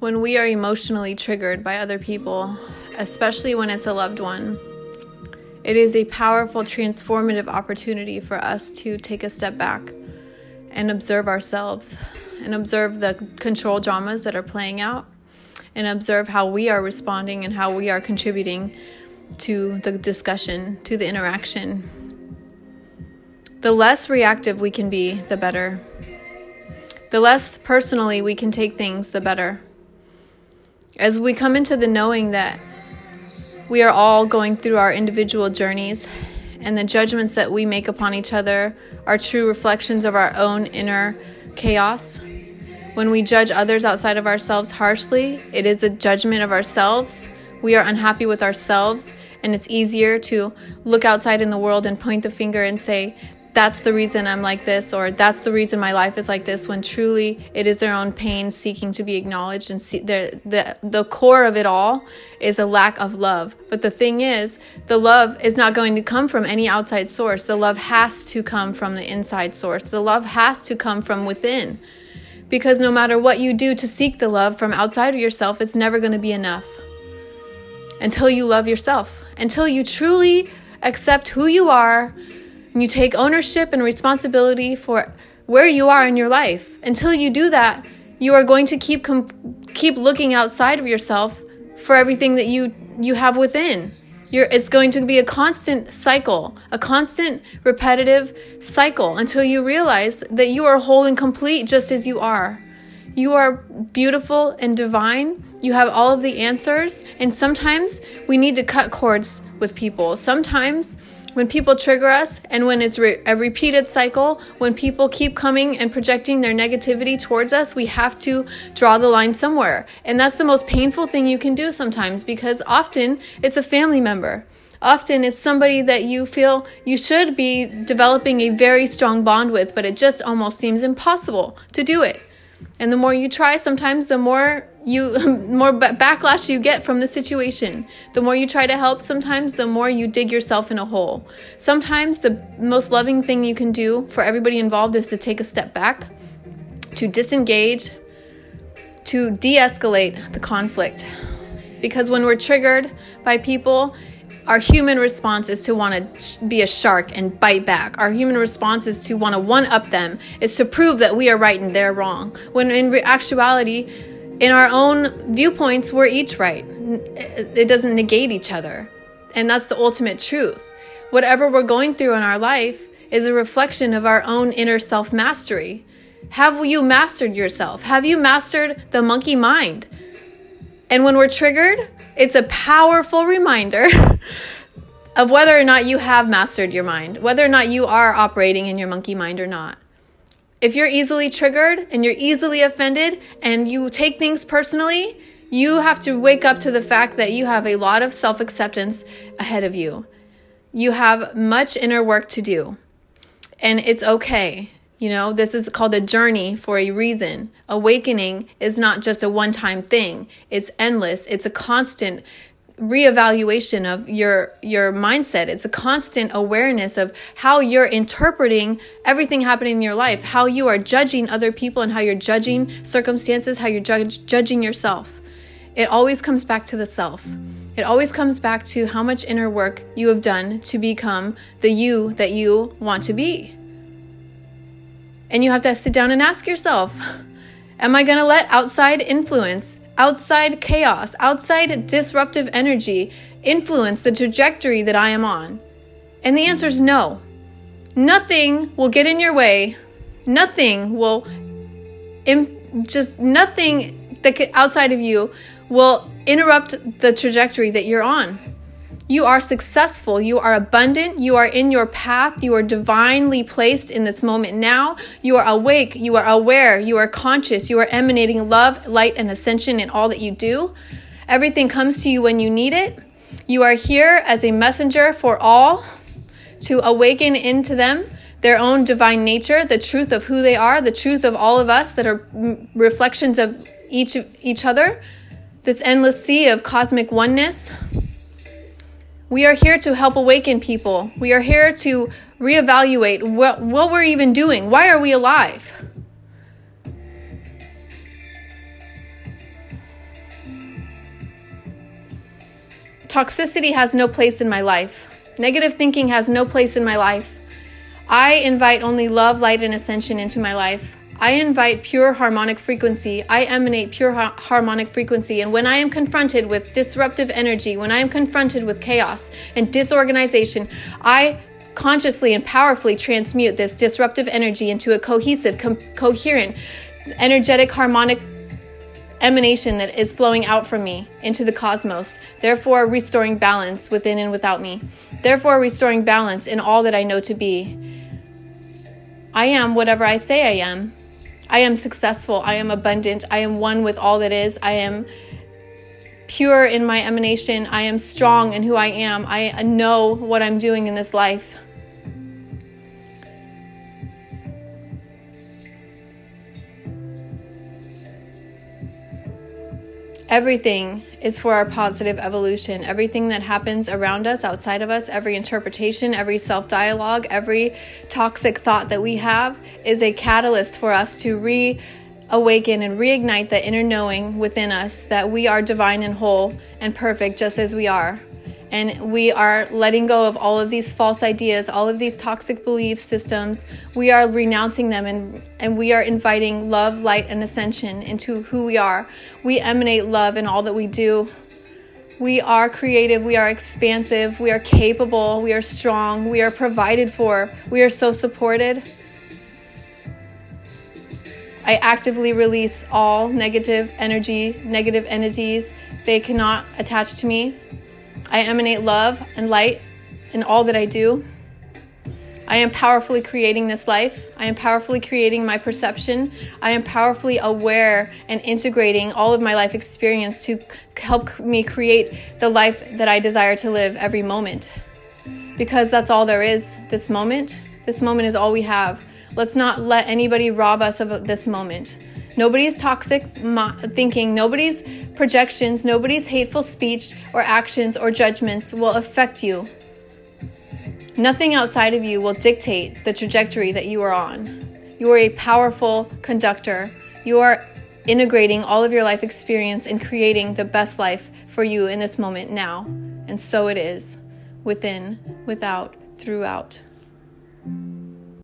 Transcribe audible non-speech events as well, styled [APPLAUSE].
When we are emotionally triggered by other people, especially when it's a loved one, it is a powerful, transformative opportunity for us to take a step back and observe ourselves and observe the control dramas that are playing out and observe how we are responding and how we are contributing to the discussion, to the interaction. The less reactive we can be, the better. The less personally we can take things, the better. As we come into the knowing that we are all going through our individual journeys and the judgments that we make upon each other are true reflections of our own inner chaos, when we judge others outside of ourselves harshly, it is a judgment of ourselves. We are unhappy with ourselves, and it's easier to look outside in the world and point the finger and say, that's the reason I'm like this, or that's the reason my life is like this, when truly it is their own pain seeking to be acknowledged. And see, the, the, the core of it all is a lack of love. But the thing is, the love is not going to come from any outside source. The love has to come from the inside source, the love has to come from within. Because no matter what you do to seek the love from outside of yourself, it's never going to be enough. Until you love yourself, until you truly accept who you are and you take ownership and responsibility for where you are in your life. Until you do that, you are going to keep keep looking outside of yourself for everything that you you have within. You're, it's going to be a constant cycle, a constant repetitive cycle until you realize that you are whole and complete just as you are. You are beautiful and divine. You have all of the answers. And sometimes we need to cut cords with people. Sometimes when people trigger us and when it's re- a repeated cycle, when people keep coming and projecting their negativity towards us, we have to draw the line somewhere. And that's the most painful thing you can do sometimes because often it's a family member. Often it's somebody that you feel you should be developing a very strong bond with, but it just almost seems impossible to do it. And the more you try, sometimes the more you [LAUGHS] more backlash you get from the situation. The more you try to help, sometimes the more you dig yourself in a hole. Sometimes the most loving thing you can do for everybody involved is to take a step back, to disengage, to de-escalate the conflict. Because when we're triggered by people, our human response is to want to be a shark and bite back. Our human response is to want to one up them, is to prove that we are right and they're wrong. When in actuality, in our own viewpoints, we're each right. It doesn't negate each other. And that's the ultimate truth. Whatever we're going through in our life is a reflection of our own inner self mastery. Have you mastered yourself? Have you mastered the monkey mind? And when we're triggered, it's a powerful reminder [LAUGHS] of whether or not you have mastered your mind, whether or not you are operating in your monkey mind or not. If you're easily triggered and you're easily offended and you take things personally, you have to wake up to the fact that you have a lot of self acceptance ahead of you. You have much inner work to do. And it's okay. You know, this is called a journey for a reason. Awakening is not just a one time thing, it's endless, it's a constant reevaluation of your your mindset. It's a constant awareness of how you're interpreting everything happening in your life how you are judging other people and how you're judging circumstances how you're judge, judging yourself. It always comes back to the self. It always comes back to how much inner work you have done to become the you that you want to be. And you have to sit down and ask yourself [LAUGHS] Am I going to let outside influence, outside chaos, outside disruptive energy influence the trajectory that I am on? And the answer is no. Nothing will get in your way. Nothing will, just nothing that outside of you will interrupt the trajectory that you're on. You are successful. You are abundant. You are in your path. You are divinely placed in this moment now. You are awake. You are aware. You are conscious. You are emanating love, light, and ascension in all that you do. Everything comes to you when you need it. You are here as a messenger for all to awaken into them their own divine nature, the truth of who they are, the truth of all of us that are reflections of each each other. This endless sea of cosmic oneness. We are here to help awaken people. We are here to reevaluate what, what we're even doing. Why are we alive? Toxicity has no place in my life. Negative thinking has no place in my life. I invite only love, light, and ascension into my life. I invite pure harmonic frequency. I emanate pure ha- harmonic frequency. And when I am confronted with disruptive energy, when I am confronted with chaos and disorganization, I consciously and powerfully transmute this disruptive energy into a cohesive, com- coherent, energetic, harmonic emanation that is flowing out from me into the cosmos, therefore restoring balance within and without me, therefore restoring balance in all that I know to be. I am whatever I say I am. I am successful. I am abundant. I am one with all that is. I am pure in my emanation. I am strong in who I am. I know what I'm doing in this life. Everything is for our positive evolution. Everything that happens around us, outside of us, every interpretation, every self dialogue, every toxic thought that we have is a catalyst for us to reawaken and reignite the inner knowing within us that we are divine and whole and perfect just as we are and we are letting go of all of these false ideas, all of these toxic belief systems. We are renouncing them and, and we are inviting love, light, and ascension into who we are. We emanate love in all that we do. We are creative, we are expansive, we are capable, we are strong, we are provided for, we are so supported. I actively release all negative energy, negative entities. They cannot attach to me. I emanate love and light in all that I do. I am powerfully creating this life. I am powerfully creating my perception. I am powerfully aware and integrating all of my life experience to help me create the life that I desire to live every moment. Because that's all there is this moment. This moment is all we have. Let's not let anybody rob us of this moment. Nobody's toxic thinking, nobody's projections, nobody's hateful speech or actions or judgments will affect you. Nothing outside of you will dictate the trajectory that you are on. You are a powerful conductor. You are integrating all of your life experience and creating the best life for you in this moment now. And so it is, within, without, throughout.